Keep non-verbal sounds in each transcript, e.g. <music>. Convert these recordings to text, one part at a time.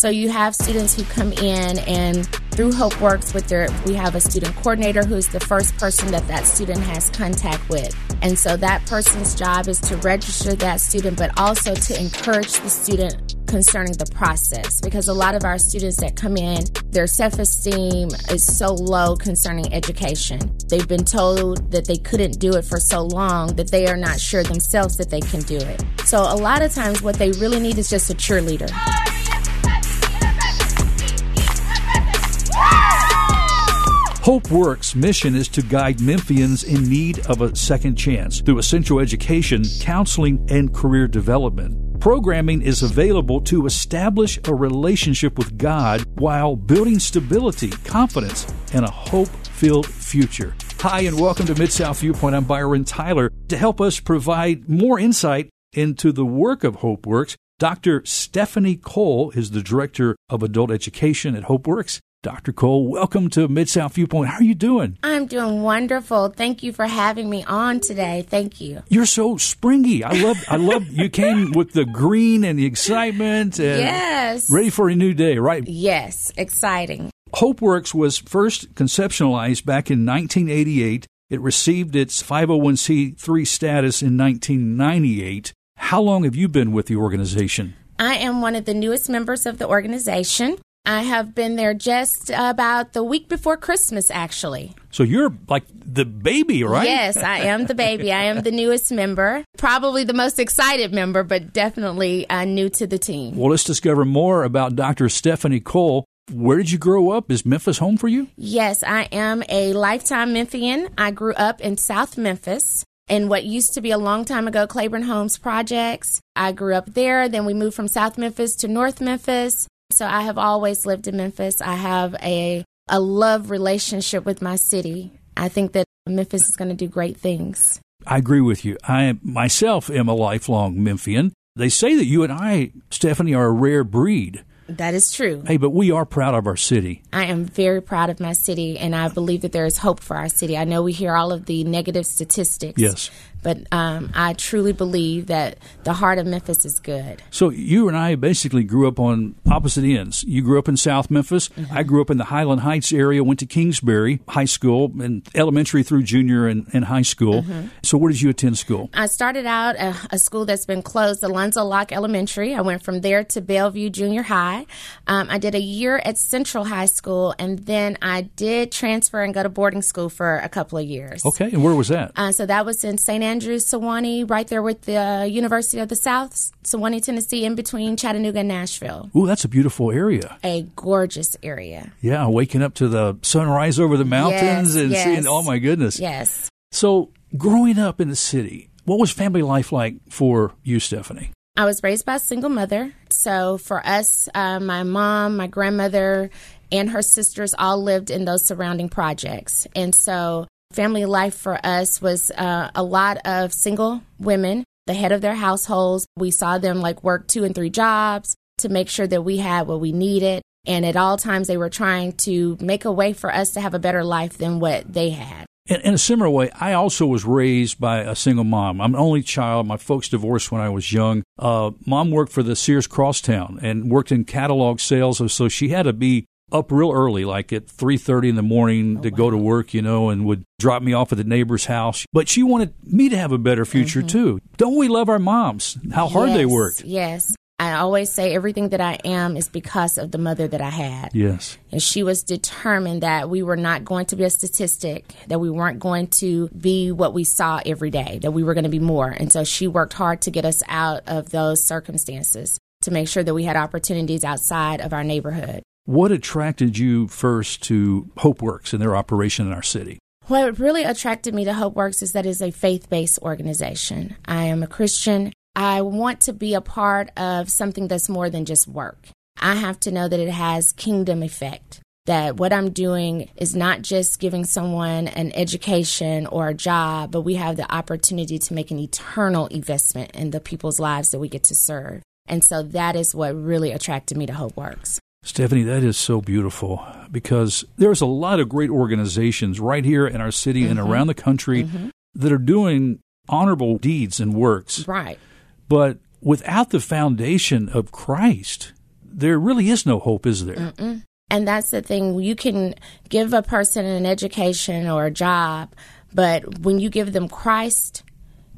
So you have students who come in and through Hope Works with their, we have a student coordinator who's the first person that that student has contact with. And so that person's job is to register that student, but also to encourage the student concerning the process because a lot of our students that come in, their self esteem is so low concerning education. They've been told that they couldn't do it for so long that they are not sure themselves that they can do it. So a lot of times, what they really need is just a cheerleader. Hope Works' mission is to guide Memphians in need of a second chance through essential education, counseling, and career development. Programming is available to establish a relationship with God while building stability, confidence, and a hope filled future. Hi, and welcome to Mid South Viewpoint. I'm Byron Tyler. To help us provide more insight into the work of Hope Works, Dr. Stephanie Cole is the Director of Adult Education at Hope Works. Dr. Cole, welcome to Mid South Viewpoint. How are you doing? I'm doing wonderful. Thank you for having me on today. Thank you. You're so springy. I love I love you came with the green and the excitement and yes. ready for a new day, right? Yes, exciting. HopeWorks was first conceptualized back in 1988. It received its 501c3 status in 1998. How long have you been with the organization? I am one of the newest members of the organization. I have been there just about the week before Christmas, actually. So you're like the baby, right? Yes, I am the baby. I am the newest member, probably the most excited member, but definitely uh, new to the team. Well, let's discover more about Dr. Stephanie Cole. Where did you grow up? Is Memphis home for you? Yes, I am a lifetime Memphian. I grew up in South Memphis in what used to be a long time ago Claiborne Homes Projects. I grew up there. Then we moved from South Memphis to North Memphis. So I have always lived in Memphis. I have a a love relationship with my city. I think that Memphis is going to do great things. I agree with you. I myself am a lifelong Memphian. They say that you and I, Stephanie, are a rare breed. That is true. Hey, but we are proud of our city. I am very proud of my city, and I believe that there is hope for our city. I know we hear all of the negative statistics. Yes. But um, I truly believe that the heart of Memphis is good. So you and I basically grew up on opposite ends. You grew up in South Memphis. Mm-hmm. I grew up in the Highland Heights area. Went to Kingsbury High School and elementary through junior and, and high school. Mm-hmm. So where did you attend school? I started out a, a, school that's been closed, Alonzo Locke Elementary. I went from there to Bellevue Junior High. Um, I did a year at Central High School, and then I did transfer and go to boarding school for a couple of years. Okay, and where was that? Uh, so that was in St. Andrews, Sewanee, right there with the uh, University of the South, Sewanee, Tennessee, in between Chattanooga and Nashville. Ooh, that's a beautiful area. A gorgeous area. Yeah, waking up to the sunrise over the mountains yes, and yes. seeing, oh my goodness. Yes. So, growing up in the city, what was family life like for you, Stephanie? I was raised by a single mother. So, for us, uh, my mom, my grandmother, and her sisters all lived in those surrounding projects. And so Family life for us was uh, a lot of single women, the head of their households. We saw them like work two and three jobs to make sure that we had what we needed. And at all times, they were trying to make a way for us to have a better life than what they had. In, in, a similar way, I also was raised by a single mom. I'm an only child. My folks divorced when I was young. Uh, mom worked for the Sears Crosstown and worked in catalog sales, so she had to be up real early, like at three thirty in the morning oh, to wow. go to work, you know, and would drop me off at the neighbor's house. But she wanted me to have a better future mm-hmm. too. Don't we love our moms? How hard yes, they worked. Yes. I always say everything that I am is because of the mother that I had. Yes. And she was determined that we were not going to be a statistic, that we weren't going to be what we saw every day, that we were going to be more. And so she worked hard to get us out of those circumstances to make sure that we had opportunities outside of our neighborhood. What attracted you first to HopeWorks and their operation in our city? What really attracted me to HopeWorks is that it's a faith based organization. I am a Christian. I want to be a part of something that's more than just work. I have to know that it has kingdom effect. That what I'm doing is not just giving someone an education or a job, but we have the opportunity to make an eternal investment in the people's lives that we get to serve. And so that is what really attracted me to HopeWorks. Stephanie, that is so beautiful because there's a lot of great organizations right here in our city mm-hmm. and around the country mm-hmm. that are doing honorable deeds and works. Right. But without the foundation of Christ, there really is no hope, is there? Mm-mm. And that's the thing. You can give a person an education or a job, but when you give them Christ,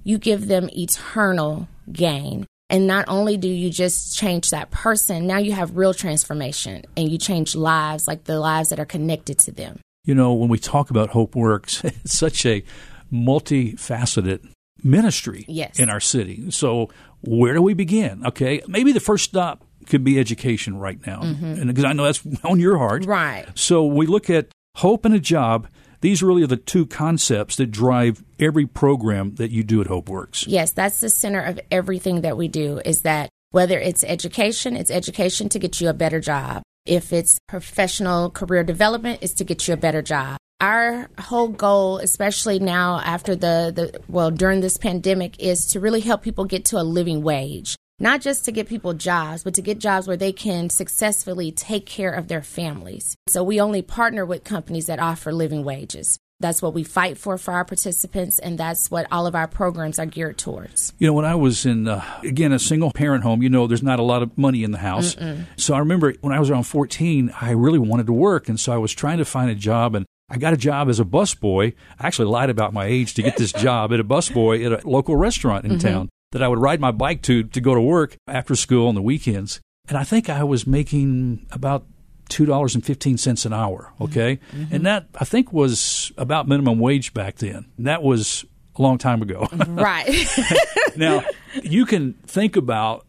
you give them eternal gain. And not only do you just change that person, now you have real transformation and you change lives, like the lives that are connected to them. You know, when we talk about Hope Works, <laughs> it's such a multifaceted ministry yes. in our city. So, where do we begin? Okay, maybe the first stop could be education right now, mm-hmm. and because I know that's <laughs> on your heart, right? So we look at hope and a job. These really are the two concepts that drive every program that you do at Hope Works. Yes, that's the center of everything that we do. Is that whether it's education, it's education to get you a better job. If it's professional career development, it's to get you a better job our whole goal, especially now after the, the well, during this pandemic, is to really help people get to a living wage. Not just to get people jobs, but to get jobs where they can successfully take care of their families. So we only partner with companies that offer living wages. That's what we fight for for our participants, and that's what all of our programs are geared towards. You know, when I was in, uh, again, a single parent home, you know, there's not a lot of money in the house. Mm-mm. So I remember when I was around 14, I really wanted to work. And so I was trying to find a job, and I got a job as a busboy. I actually lied about my age to get this <laughs> job at a busboy at a local restaurant in mm-hmm. town that I would ride my bike to to go to work after school on the weekends. And I think I was making about two dollars and fifteen cents an hour. Okay, mm-hmm. and that I think was about minimum wage back then. that was a long time ago. right. <laughs> now you can think about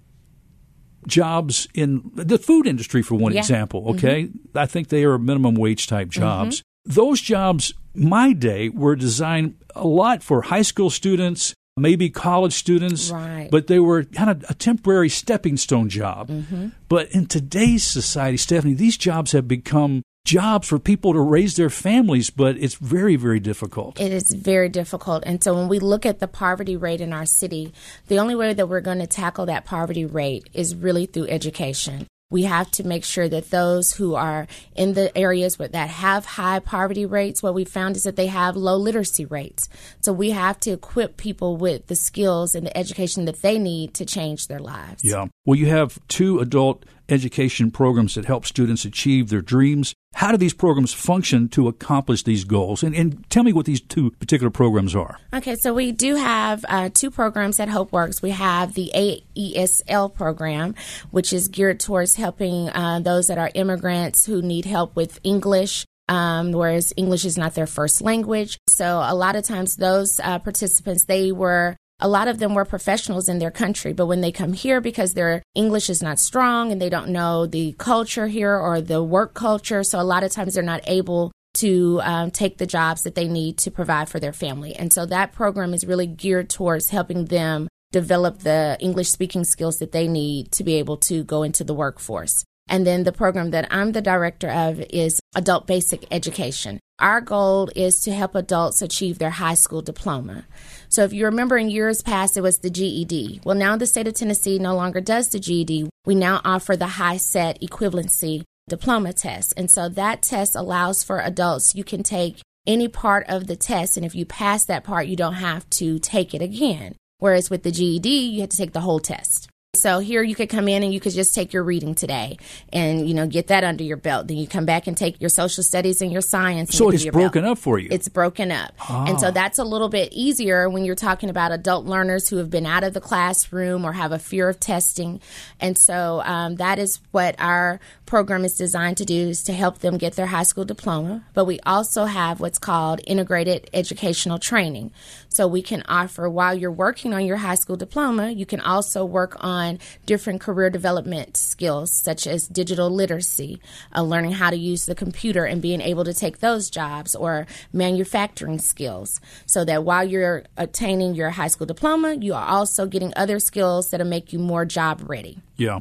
jobs in the food industry for one yeah. example okay mm-hmm. i think they are minimum wage type jobs those jobs, my day, were designed a lot for high school students, maybe college students, right. but they were kind of a temporary stepping stone job. Mm-hmm. But in today's society, Stephanie, these jobs have become jobs for people to raise their families, but it's very, very difficult. It is very difficult. And so when we look at the poverty rate in our city, the only way that we're going to tackle that poverty rate is really through education we have to make sure that those who are in the areas that have high poverty rates, what we found is that they have low literacy rates. So we have to equip people with the skills and the education that they need to change their lives. Yeah. Well, you have two adult education programs that help students achieve their dreams. How do these programs function to accomplish these goals? And, and tell me what these two particular programs are. Okay, so we do have uh, two programs at Hope Works. We have the AESL program, which is geared towards helping uh, those that are immigrants who need help with English um, whereas English is not their first language. So a lot of times those uh, participants, they were a lot of them were professionals in their country, but when they come here because their English is not strong and they don't know the culture here or the work culture, so a lot of times they're not able to um, take the jobs that they need to provide for their family. And so that program is really geared towards helping them develop the English speaking skills that they need to be able to go into the workforce. And then the program that I'm the director of is Adult Basic Education. Our goal is to help adults achieve their high school diploma. So if you remember in years past, it was the GED. Well, now the state of Tennessee no longer does the GED. We now offer the HiSET equivalency diploma test. And so that test allows for adults, you can take any part of the test. And if you pass that part, you don't have to take it again. Whereas with the GED, you have to take the whole test. So here you could come in and you could just take your reading today and, you know, get that under your belt. Then you come back and take your social studies and your science. So it's broken belt. up for you. It's broken up. Ah. And so that's a little bit easier when you're talking about adult learners who have been out of the classroom or have a fear of testing. And so um, that is what our program is designed to do is to help them get their high school diploma. But we also have what's called integrated educational training. So we can offer while you're working on your high school diploma, you can also work on different career development skills such as digital literacy, uh, learning how to use the computer and being able to take those jobs, or manufacturing skills. So that while you're obtaining your high school diploma, you are also getting other skills that'll make you more job ready. Yeah.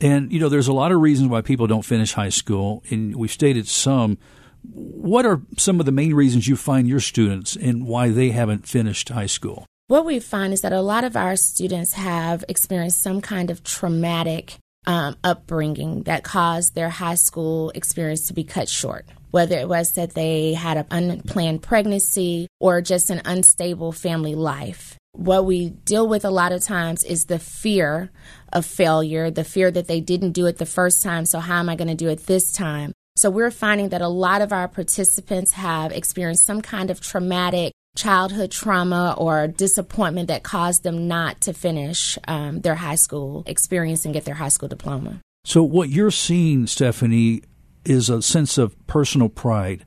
And, you know, there's a lot of reasons why people don't finish high school, and we've stated some. What are some of the main reasons you find your students and why they haven't finished high school? What we find is that a lot of our students have experienced some kind of traumatic um, upbringing that caused their high school experience to be cut short. Whether it was that they had an unplanned pregnancy or just an unstable family life. What we deal with a lot of times is the fear of failure, the fear that they didn't do it the first time, so how am I going to do it this time? So we're finding that a lot of our participants have experienced some kind of traumatic childhood trauma or disappointment that caused them not to finish um, their high school experience and get their high school diploma. So, what you're seeing, Stephanie, is a sense of personal pride,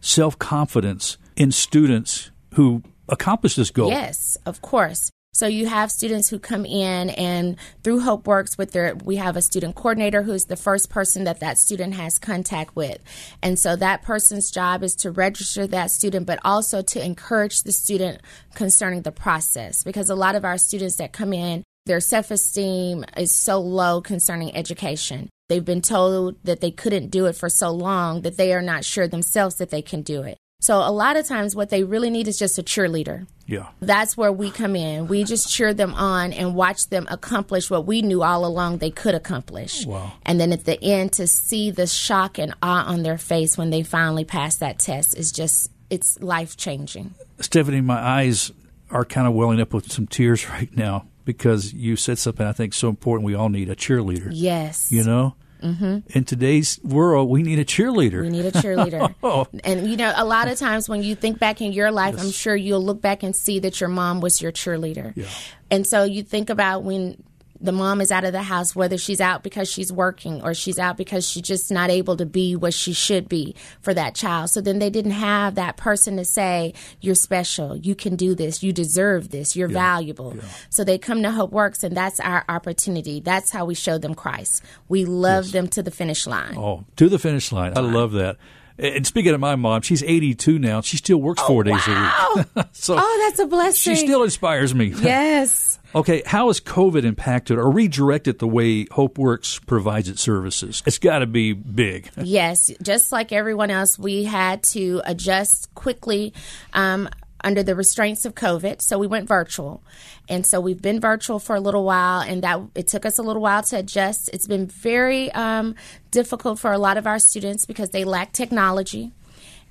self confidence in students who accomplish this goal. Yes, of course. So you have students who come in and through Hope Works with their we have a student coordinator who's the first person that that student has contact with. And so that person's job is to register that student but also to encourage the student concerning the process because a lot of our students that come in their self-esteem is so low concerning education. They've been told that they couldn't do it for so long that they are not sure themselves that they can do it. So a lot of times what they really need is just a cheerleader. Yeah. That's where we come in. We just cheer them on and watch them accomplish what we knew all along they could accomplish. Wow. And then at the end to see the shock and awe on their face when they finally pass that test is just it's life changing. Stephanie, my eyes are kind of welling up with some tears <laughs> right now because you said something I think so important. We all need a cheerleader. Yes. You know? Mm-hmm. In today's world, we need a cheerleader. We need a cheerleader. <laughs> oh. And, you know, a lot of times when you think back in your life, yes. I'm sure you'll look back and see that your mom was your cheerleader. Yeah. And so you think about when the mom is out of the house, whether she's out because she's working or she's out because she's just not able to be what she should be for that child. So then they didn't have that person to say, You're special, you can do this, you deserve this, you're yeah. valuable. Yeah. So they come to Hope Works, and that's our opportunity. That's how we show them Christ. We love yes. them to the finish line. Oh, to the finish line. I love that. And speaking of my mom, she's 82 now. She still works oh, four days wow. a week. <laughs> so oh, that's a blessing. She still inspires me. <laughs> Yes. okay, how has COVID impacted or redirected the way Hope Works provides its services? It's got to be big. <laughs> yes, just like everyone else, we had to adjust quickly. Um, under the restraints of COVID. So we went virtual. And so we've been virtual for a little while, and that it took us a little while to adjust. It's been very um, difficult for a lot of our students because they lack technology.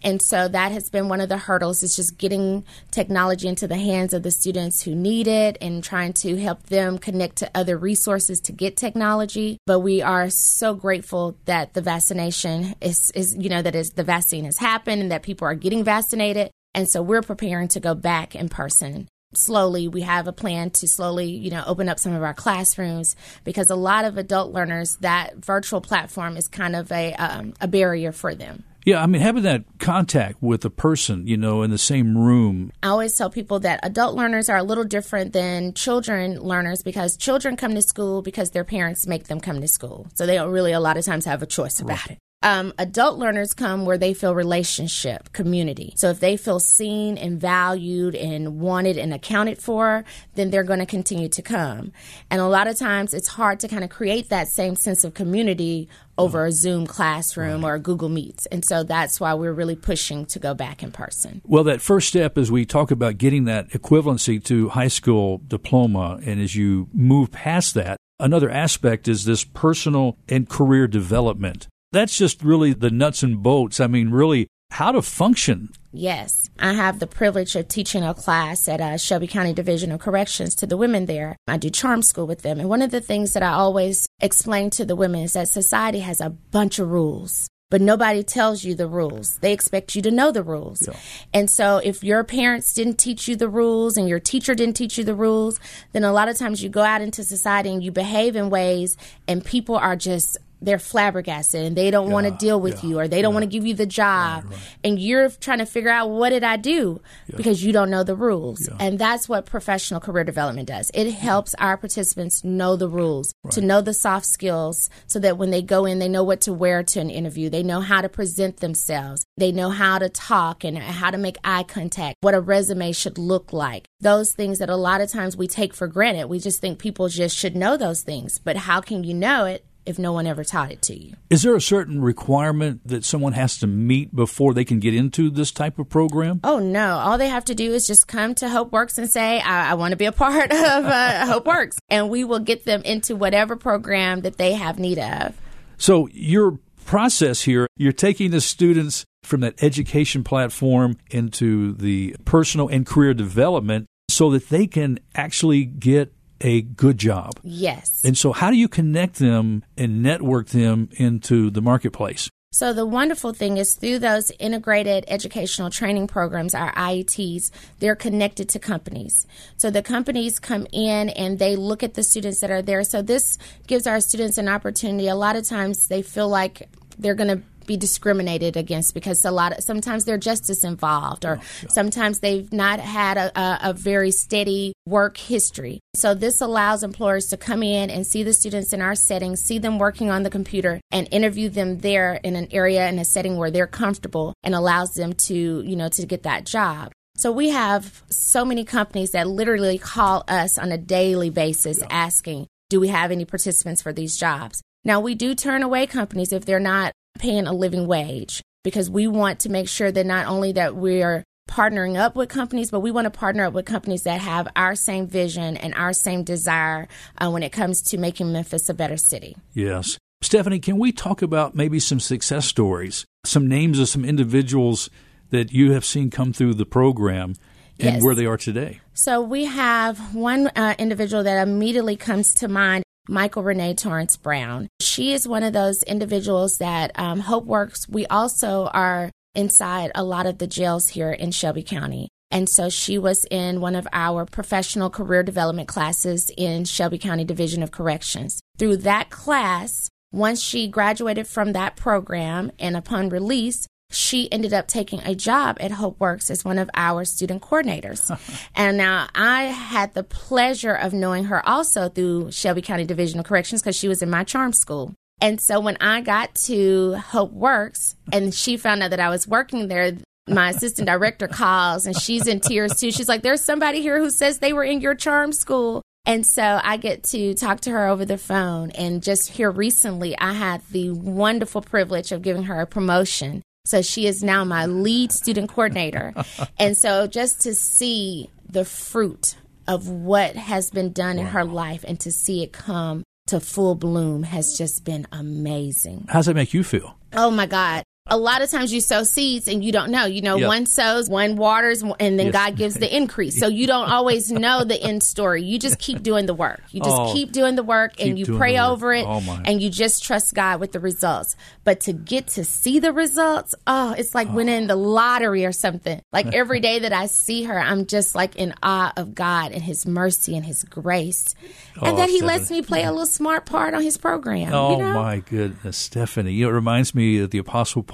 And so that has been one of the hurdles is just getting technology into the hands of the students who need it and trying to help them connect to other resources to get technology. But we are so grateful that the vaccination is, is you know, that is the vaccine has happened and that people are getting vaccinated. And so we're preparing to go back in person. Slowly, we have a plan to slowly, you know, open up some of our classrooms because a lot of adult learners, that virtual platform is kind of a, um, a barrier for them. Yeah, I mean, having that contact with a person, you know, in the same room. I always tell people that adult learners are a little different than children learners because children come to school because their parents make them come to school. So they don't really, a lot of times, have a choice about right. it. Um, adult learners come where they feel relationship, community. So if they feel seen and valued and wanted and accounted for, then they're going to continue to come. And a lot of times it's hard to kind of create that same sense of community over a Zoom classroom right. or Google Meets. And so that's why we're really pushing to go back in person. Well, that first step as we talk about getting that equivalency to high school diploma, and as you move past that, another aspect is this personal and career development that's just really the nuts and bolts. I mean, really how to function. Yes. I have the privilege of teaching a class at uh, Shelby County Division of Corrections to the women there. I do charm school with them. And one of the things that I always explain to the women is that society has a bunch of rules but nobody tells you the rules. They expect you to know the rules. Yeah. And so if your parents didn't teach you the rules and your teacher didn't teach you the rules, then a lot of times you go out into society and you behave in ways and people are just they're flabbergasted and they don't yeah, want to deal with yeah, you or they don't yeah. want to give you the job. right, right. and you're trying to figure out what did i do? Because you don't know the rules. And that's what professional career development does. It helps our participants know the rules right. to know the soft skills so that when they go in they know what to wear to an interview. They know how to present themselves. They know how to talk and how to make eye contact what a resume should look like. Those things that a lot of times we take for granted. We just think people just should know those things. But how can you know it if no one ever taught it to you. Is there a certain requirement that someone has to meet before they can get into this type of program? Oh, no. All they have to do is just come to Hope Works and say, I, I want to be a part <laughs> of uh, Hope Works. And we will get them into whatever program that they have need of. So, your process here, you're taking the students from that education platform into the personal and career development so that they can actually get a good job. Yes. And so, how do you connect them and network them into the marketplace? So, the wonderful thing is through those integrated educational training programs, our IETs, they're connected to companies. So, the companies come in and they look at the students that are there. So, this gives our students an opportunity. A lot of times they feel like they're going to be discriminated against because a lot of sometimes they're justice involved or oh, sometimes they've not had a, a, a, very steady work history. So this allows employers to come in and see the students in our setting, see them working on the computer and interview them there in an area in a setting where they're comfortable and allows them to, you know, to get that job. So we have so many companies that literally call us on a daily basis yeah. asking, do we have any participants for these jobs? Now, we do turn away companies if they're not paying a living wage because we want to make sure that not only that we're partnering up with companies, but we want to partner up with companies that have our same vision and our same desire uh, when it comes to making Memphis a better city. Yes. Stephanie, can we talk about maybe some success stories, some names of some individuals that you have seen come through the program and yes. where they are today? So we have one uh, individual that immediately comes to mind. Michael Renee Torrance Brown. She is one of those individuals that um, Hope Works. We also are inside a lot of the jails here in Shelby County. And so she was in one of our professional career development classes in Shelby County Division of Corrections. Through that class, once she graduated from that program and upon release, she ended up taking a job at Hope Works as one of our student coordinators. <laughs> and now I had the pleasure of knowing her also through Shelby County Division of Corrections because she was in my charm school. And so when I got to Hope Works and she found out that I was working there, my assistant director calls and she's in tears too. She's like, There's somebody here who says they were in your charm school. And so I get to talk to her over the phone. And just here recently, I had the wonderful privilege of giving her a promotion so she is now my lead student coordinator. <laughs> and so just to see the fruit of what has been done wow. in her life and to see it come to full bloom has just been amazing. How does it make you feel? Oh my God a lot of times you sow seeds and you don't know. You know, yep. one sows, one waters, and then yes. God gives the increase. So you don't always know the end story. You just keep doing the work. You just oh, keep doing the work and you pray over it oh and you just trust God with the results. But to get to see the results, oh, it's like oh. winning the lottery or something. Like <laughs> every day that I see her, I'm just like in awe of God and His mercy and His grace. And oh, that He Stephanie. lets me play a little smart part on His program. Oh, you know? my goodness, Stephanie. You know, it reminds me of the Apostle Paul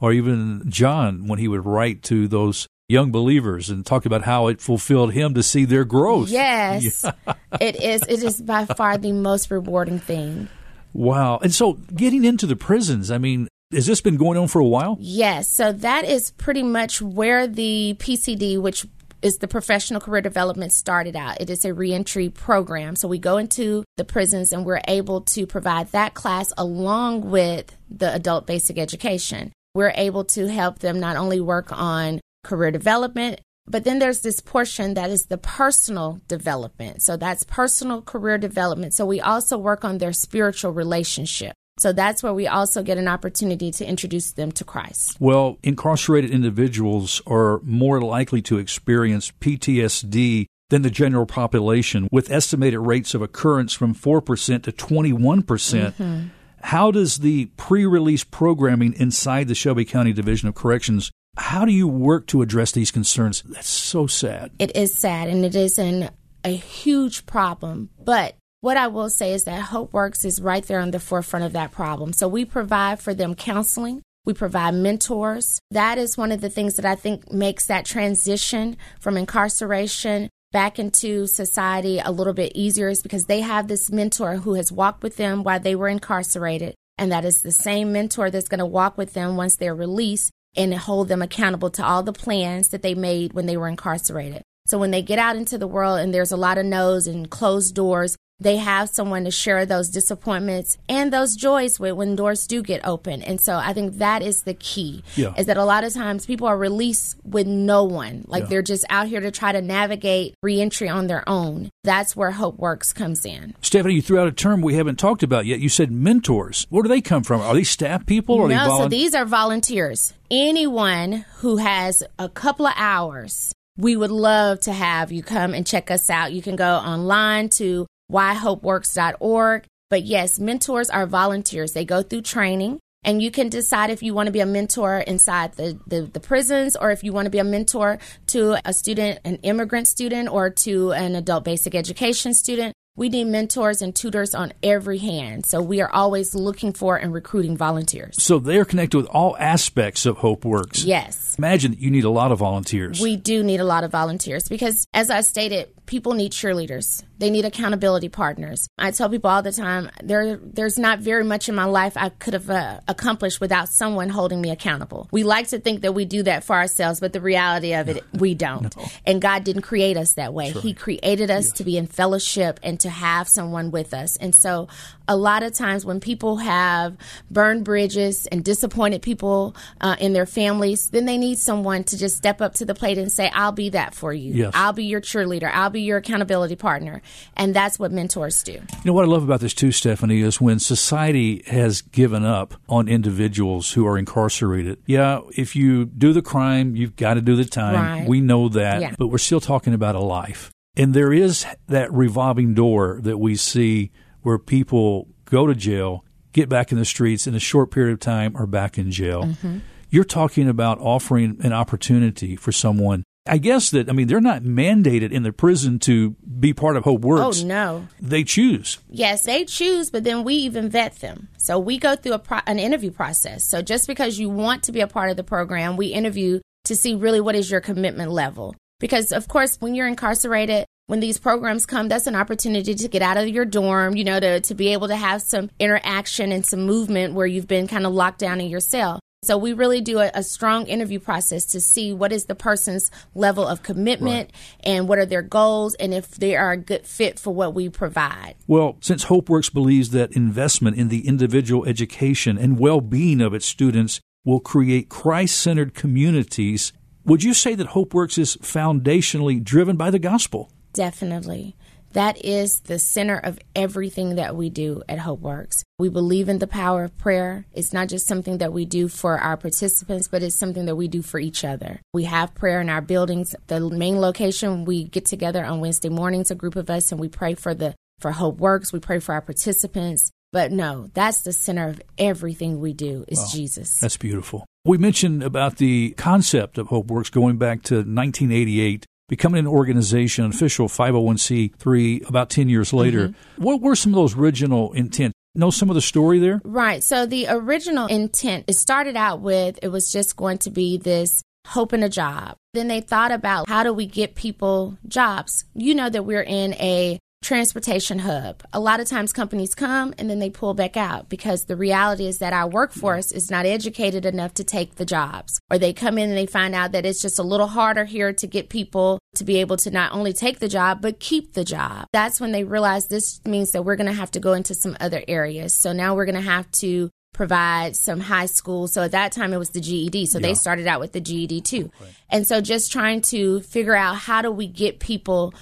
or even John when he would write to those young believers and talk about how it fulfilled him to see their growth. Yes. <laughs> Yeah. it is it is by far the most rewarding thing. Wow. And so getting into the prisons, I mean, has this been going on for a while? Yes. So that is pretty much where the PCD, which is the professional career development started out. It is a reentry program. So we go into the prisons and we're able to provide that class along with the adult basic education. We're able to help them not only work on career development, but then there's this portion that is the personal development. So that's personal career development. So we also work on their spiritual relationship. So that's where we also get an opportunity to introduce them to Christ. Well, incarcerated individuals are more likely to experience PTSD than the general population, with estimated rates of occurrence from 4% to 21%. percent mm hmm How does the pre release programming inside the Shelby County Division of Corrections how do you work to address these concerns? That's so sad. It is sad and it is an, a huge problem. But what I will say is that Hope Works is right there on the forefront of that problem. So we provide for them counseling. We provide mentors. That is one of the things that I think makes that transition from incarceration back into society a little bit easier is because they have this mentor who has walked with them while they were incarcerated. And that is the same mentor that's going to walk with them once they're released and hold them accountable to all the plans that they made when they were incarcerated. So when they get out into the world and there's a lot of no's and closed doors, they have someone to share those disappointments and those joys with when doors do get open. And so I think that is the key yeah. is that a lot of times people are released with no one. Like yeah. they're just out here to try to navigate reentry on their own. That's where Hope Works comes in. Stephanie, you threw out a term we haven't talked about yet. You said mentors. Where do they come from? Are these staff people or no, they so these are volunteers. Anyone who has a couple of hours we would love to have you come and check us out. You can go online to whyhopeworks.org. But yes, mentors are volunteers. They go through training and you can decide if you want to be a mentor inside the, the, the, prisons or if you want to be a mentor to a student, an immigrant student, or to an adult basic education student. We need mentors and tutors on every hand. So we are always looking for and recruiting volunteers. So they're connected with all aspects of Hope Works. Yes. Imagine that you need a lot of volunteers. We do need a lot of volunteers because, as I stated, people need cheerleaders. They need accountability partners. I tell people all the time there there's not very much in my life I could have uh, accomplished without someone holding me accountable. We like to think that we do that for ourselves, but the reality of it, we don't. <laughs> No. And God didn't create us that way. Right. He created us yes. to be in fellowship and to have someone with us. And so a lot of times when people have burned bridges and disappointed people uh, in their families, then they need someone to just step up to the plate and say, I'll be that for you. Yes. I'll be your cheerleader. I'll be your accountability partner. And that's what mentors do. You know, what I love about this too, Stephanie, is when society has given up on individuals who are incarcerated. Yeah, if you do the crime, you've got to do the time. Right. We know that. Yeah. But we're still talking about a life. And there is that revolving door that we see where people go to jail, get back in the streets in a short period of time, are back in jail. Mm-hmm. You're talking about offering an opportunity for someone. I guess that, I mean, they're not mandated in the prison to be part of Hope Works. Oh, no. They choose. Yes, they choose, but then we even vet them. So we go through pro- an interview process. So just because you want to be a part of the program, we interview to see really what is your commitment level. Because, of course, when you're incarcerated, when these programs come, that's an opportunity to get out of your dorm, you know, to, to be able to have some interaction and some movement where you've been kind of locked down in your cell. So we really do a, a, strong interview process to see what is the person's level of commitment right. and what are their goals and if they are a good fit for what we provide. Well, since HopeWorks believes that investment in the individual education and well-being of its students will create Christ-centered communities, would you say that HopeWorks is foundationally driven by the gospel? Definitely. That is the center of everything that we do at HopeWorks. We believe in the power of prayer. It's not just something that we do for our participants, but it's something that we do for each other. We have prayer in our buildings. The main location, we get together on Wednesday mornings, a group of us, and we pray for the for HopeWorks. We pray for our participants. But no, that's the center of everything we do is Jesus. That's beautiful. We mentioned about the concept of HopeWorks going back to 1988 becoming an organization, an official 501c3 about 10 years later. Mm-hmm. What were some of those original intent? Know some of the story there? Right. So the original intent, it started out with it was just going to be this hope in a job. Then they thought about how do we get people jobs? You know that we're in a transportation hub. A lot of times companies come and then they pull back out because the reality is that our workforce is not educated enough to take the jobs. Or they come in and they find out that it's just a little harder here to get people to be able to not only take the job but keep the job. That's when they realize this means that we're going to have to go into some other areas. So now we're going to have to provide some high school. So at that time it was the GED. So yeah. they started out with the GED too. Okay. And so just trying to figure out how do we get people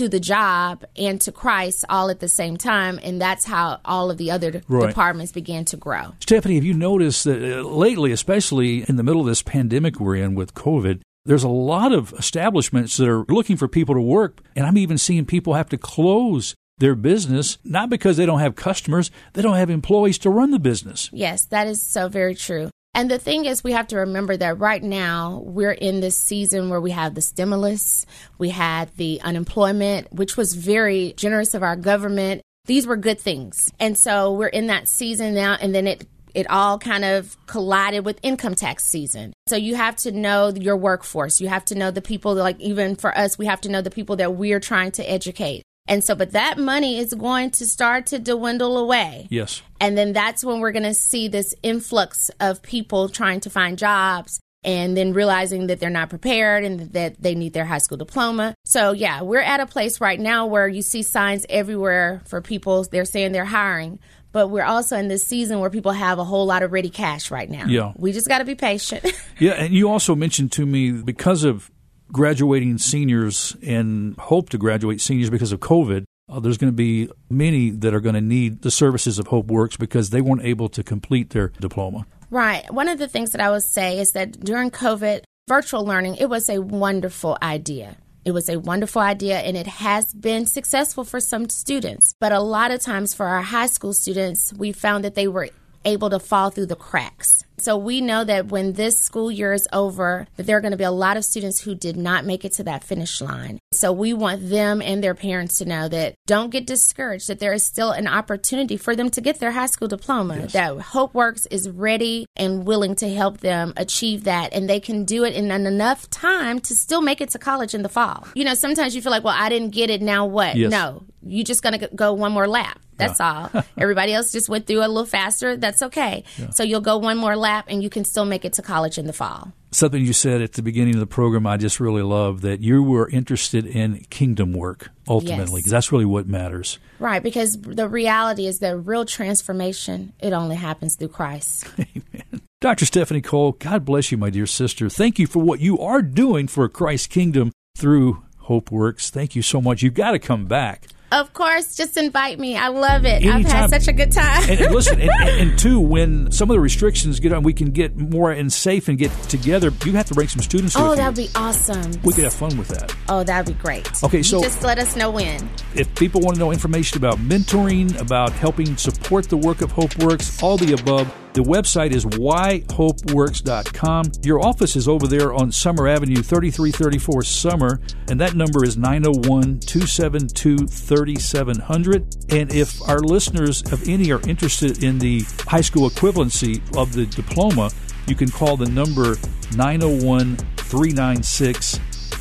to the job and to Christ all at the same time. And that's how all of the other right. departments began to grow. Stephanie, have you noticed that uh, lately, especially in the middle of this pandemic we're in with COVID, there's a lot of establishments that are looking for people to work. And I'm even seeing people have to close their business, not because they don't have customers, they don't have employees to run the business. Yes, that is so very true. And the thing is, we have to remember that right now we're in this season where we have the stimulus, we had the unemployment, which was very generous of our government. These were good things. And so we're in that season now, and then it it all kind of collided with income tax season. So you have to know your workforce. You have to know the people, like even for us, we have to know the people that we're trying to educate. And so, but that money is going to start to dwindle away. Yes. And then that's when we're going to see this influx of people trying to find jobs and then realizing that they're not prepared and that they need their high school diploma. So, yeah, we're at a place right now where you see signs everywhere for people. They're saying they're hiring, but we're also in this season where people have a whole lot of ready cash right now. Yeah. We just got to be patient. <laughs> yeah. And you also mentioned to me because of graduating seniors and hope to graduate seniors because of COVID. Uh, there's going to be many that are going to need the services of Hope Works because they weren't able to complete their diploma. Right. One of the things that I would say is that during COVID, virtual learning, it was a wonderful idea. It was a wonderful idea and it has been successful for some students. But a lot of times for our high school students, we found that they were able to fall through the cracks. So we know that when this school year is over, that there are going to be a lot of students who did not make it to that finish line. So we want them and their parents to know that don't get discouraged, that there is still an opportunity for them to get their high school diploma, yes. that HopeWorks is ready and willing to help them achieve that. And they can do it in enough time to still make it to college in the fall. You know, sometimes you feel like, well, I didn't get it. Now what? Yes. No, you're just going to go one more lap. That's yeah. all. <laughs> Everybody else just went through a little faster. That's okay. Yeah. So you'll go one more lap and you can still make it to college in the fall. Something you said at the beginning of the program, I just really love that you were interested in kingdom work ultimately, because yes. that's really what matters. Right, because the reality is that real transformation, it only happens through Christ. <laughs> Amen. Dr. Stephanie Cole, God bless you, my dear sister. Thank you for what you are doing for Christ's kingdom through Hope Works. Thank you so much. You've got to come back. Of course, just invite me. I love it. Anytime. I've had such a good time. and, and, listen, and, and, <laughs> two, when some of the restrictions get on, we can get more and safe and get together. You have to bring some students. Oh, that'd be awesome. We could have fun with that. Oh, that'd be great. Okay, you so just let us know when. If people want to know information about mentoring, about helping support the work of Hope Works, all the above the website is whyhopeworks.com. Your office is over there on Summer Avenue, 3334 Summer, and that number is 901 272 3700. And if our listeners of any are interested in the high school equivalency of the diploma, you can call the number 901 396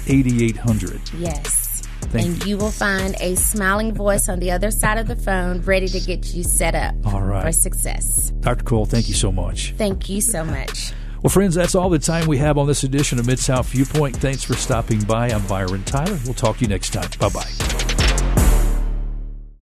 8800. Yes. Thank and you. you will find a smiling voice on the other side of the phone ready to get you set up all right. for success. Dr. Cole, thank you so much. Thank you so much. Well, friends, that's all the time we have on this edition of Mid South Viewpoint. Thanks for stopping by. I'm Byron Tyler. We'll talk to you next time. Bye bye.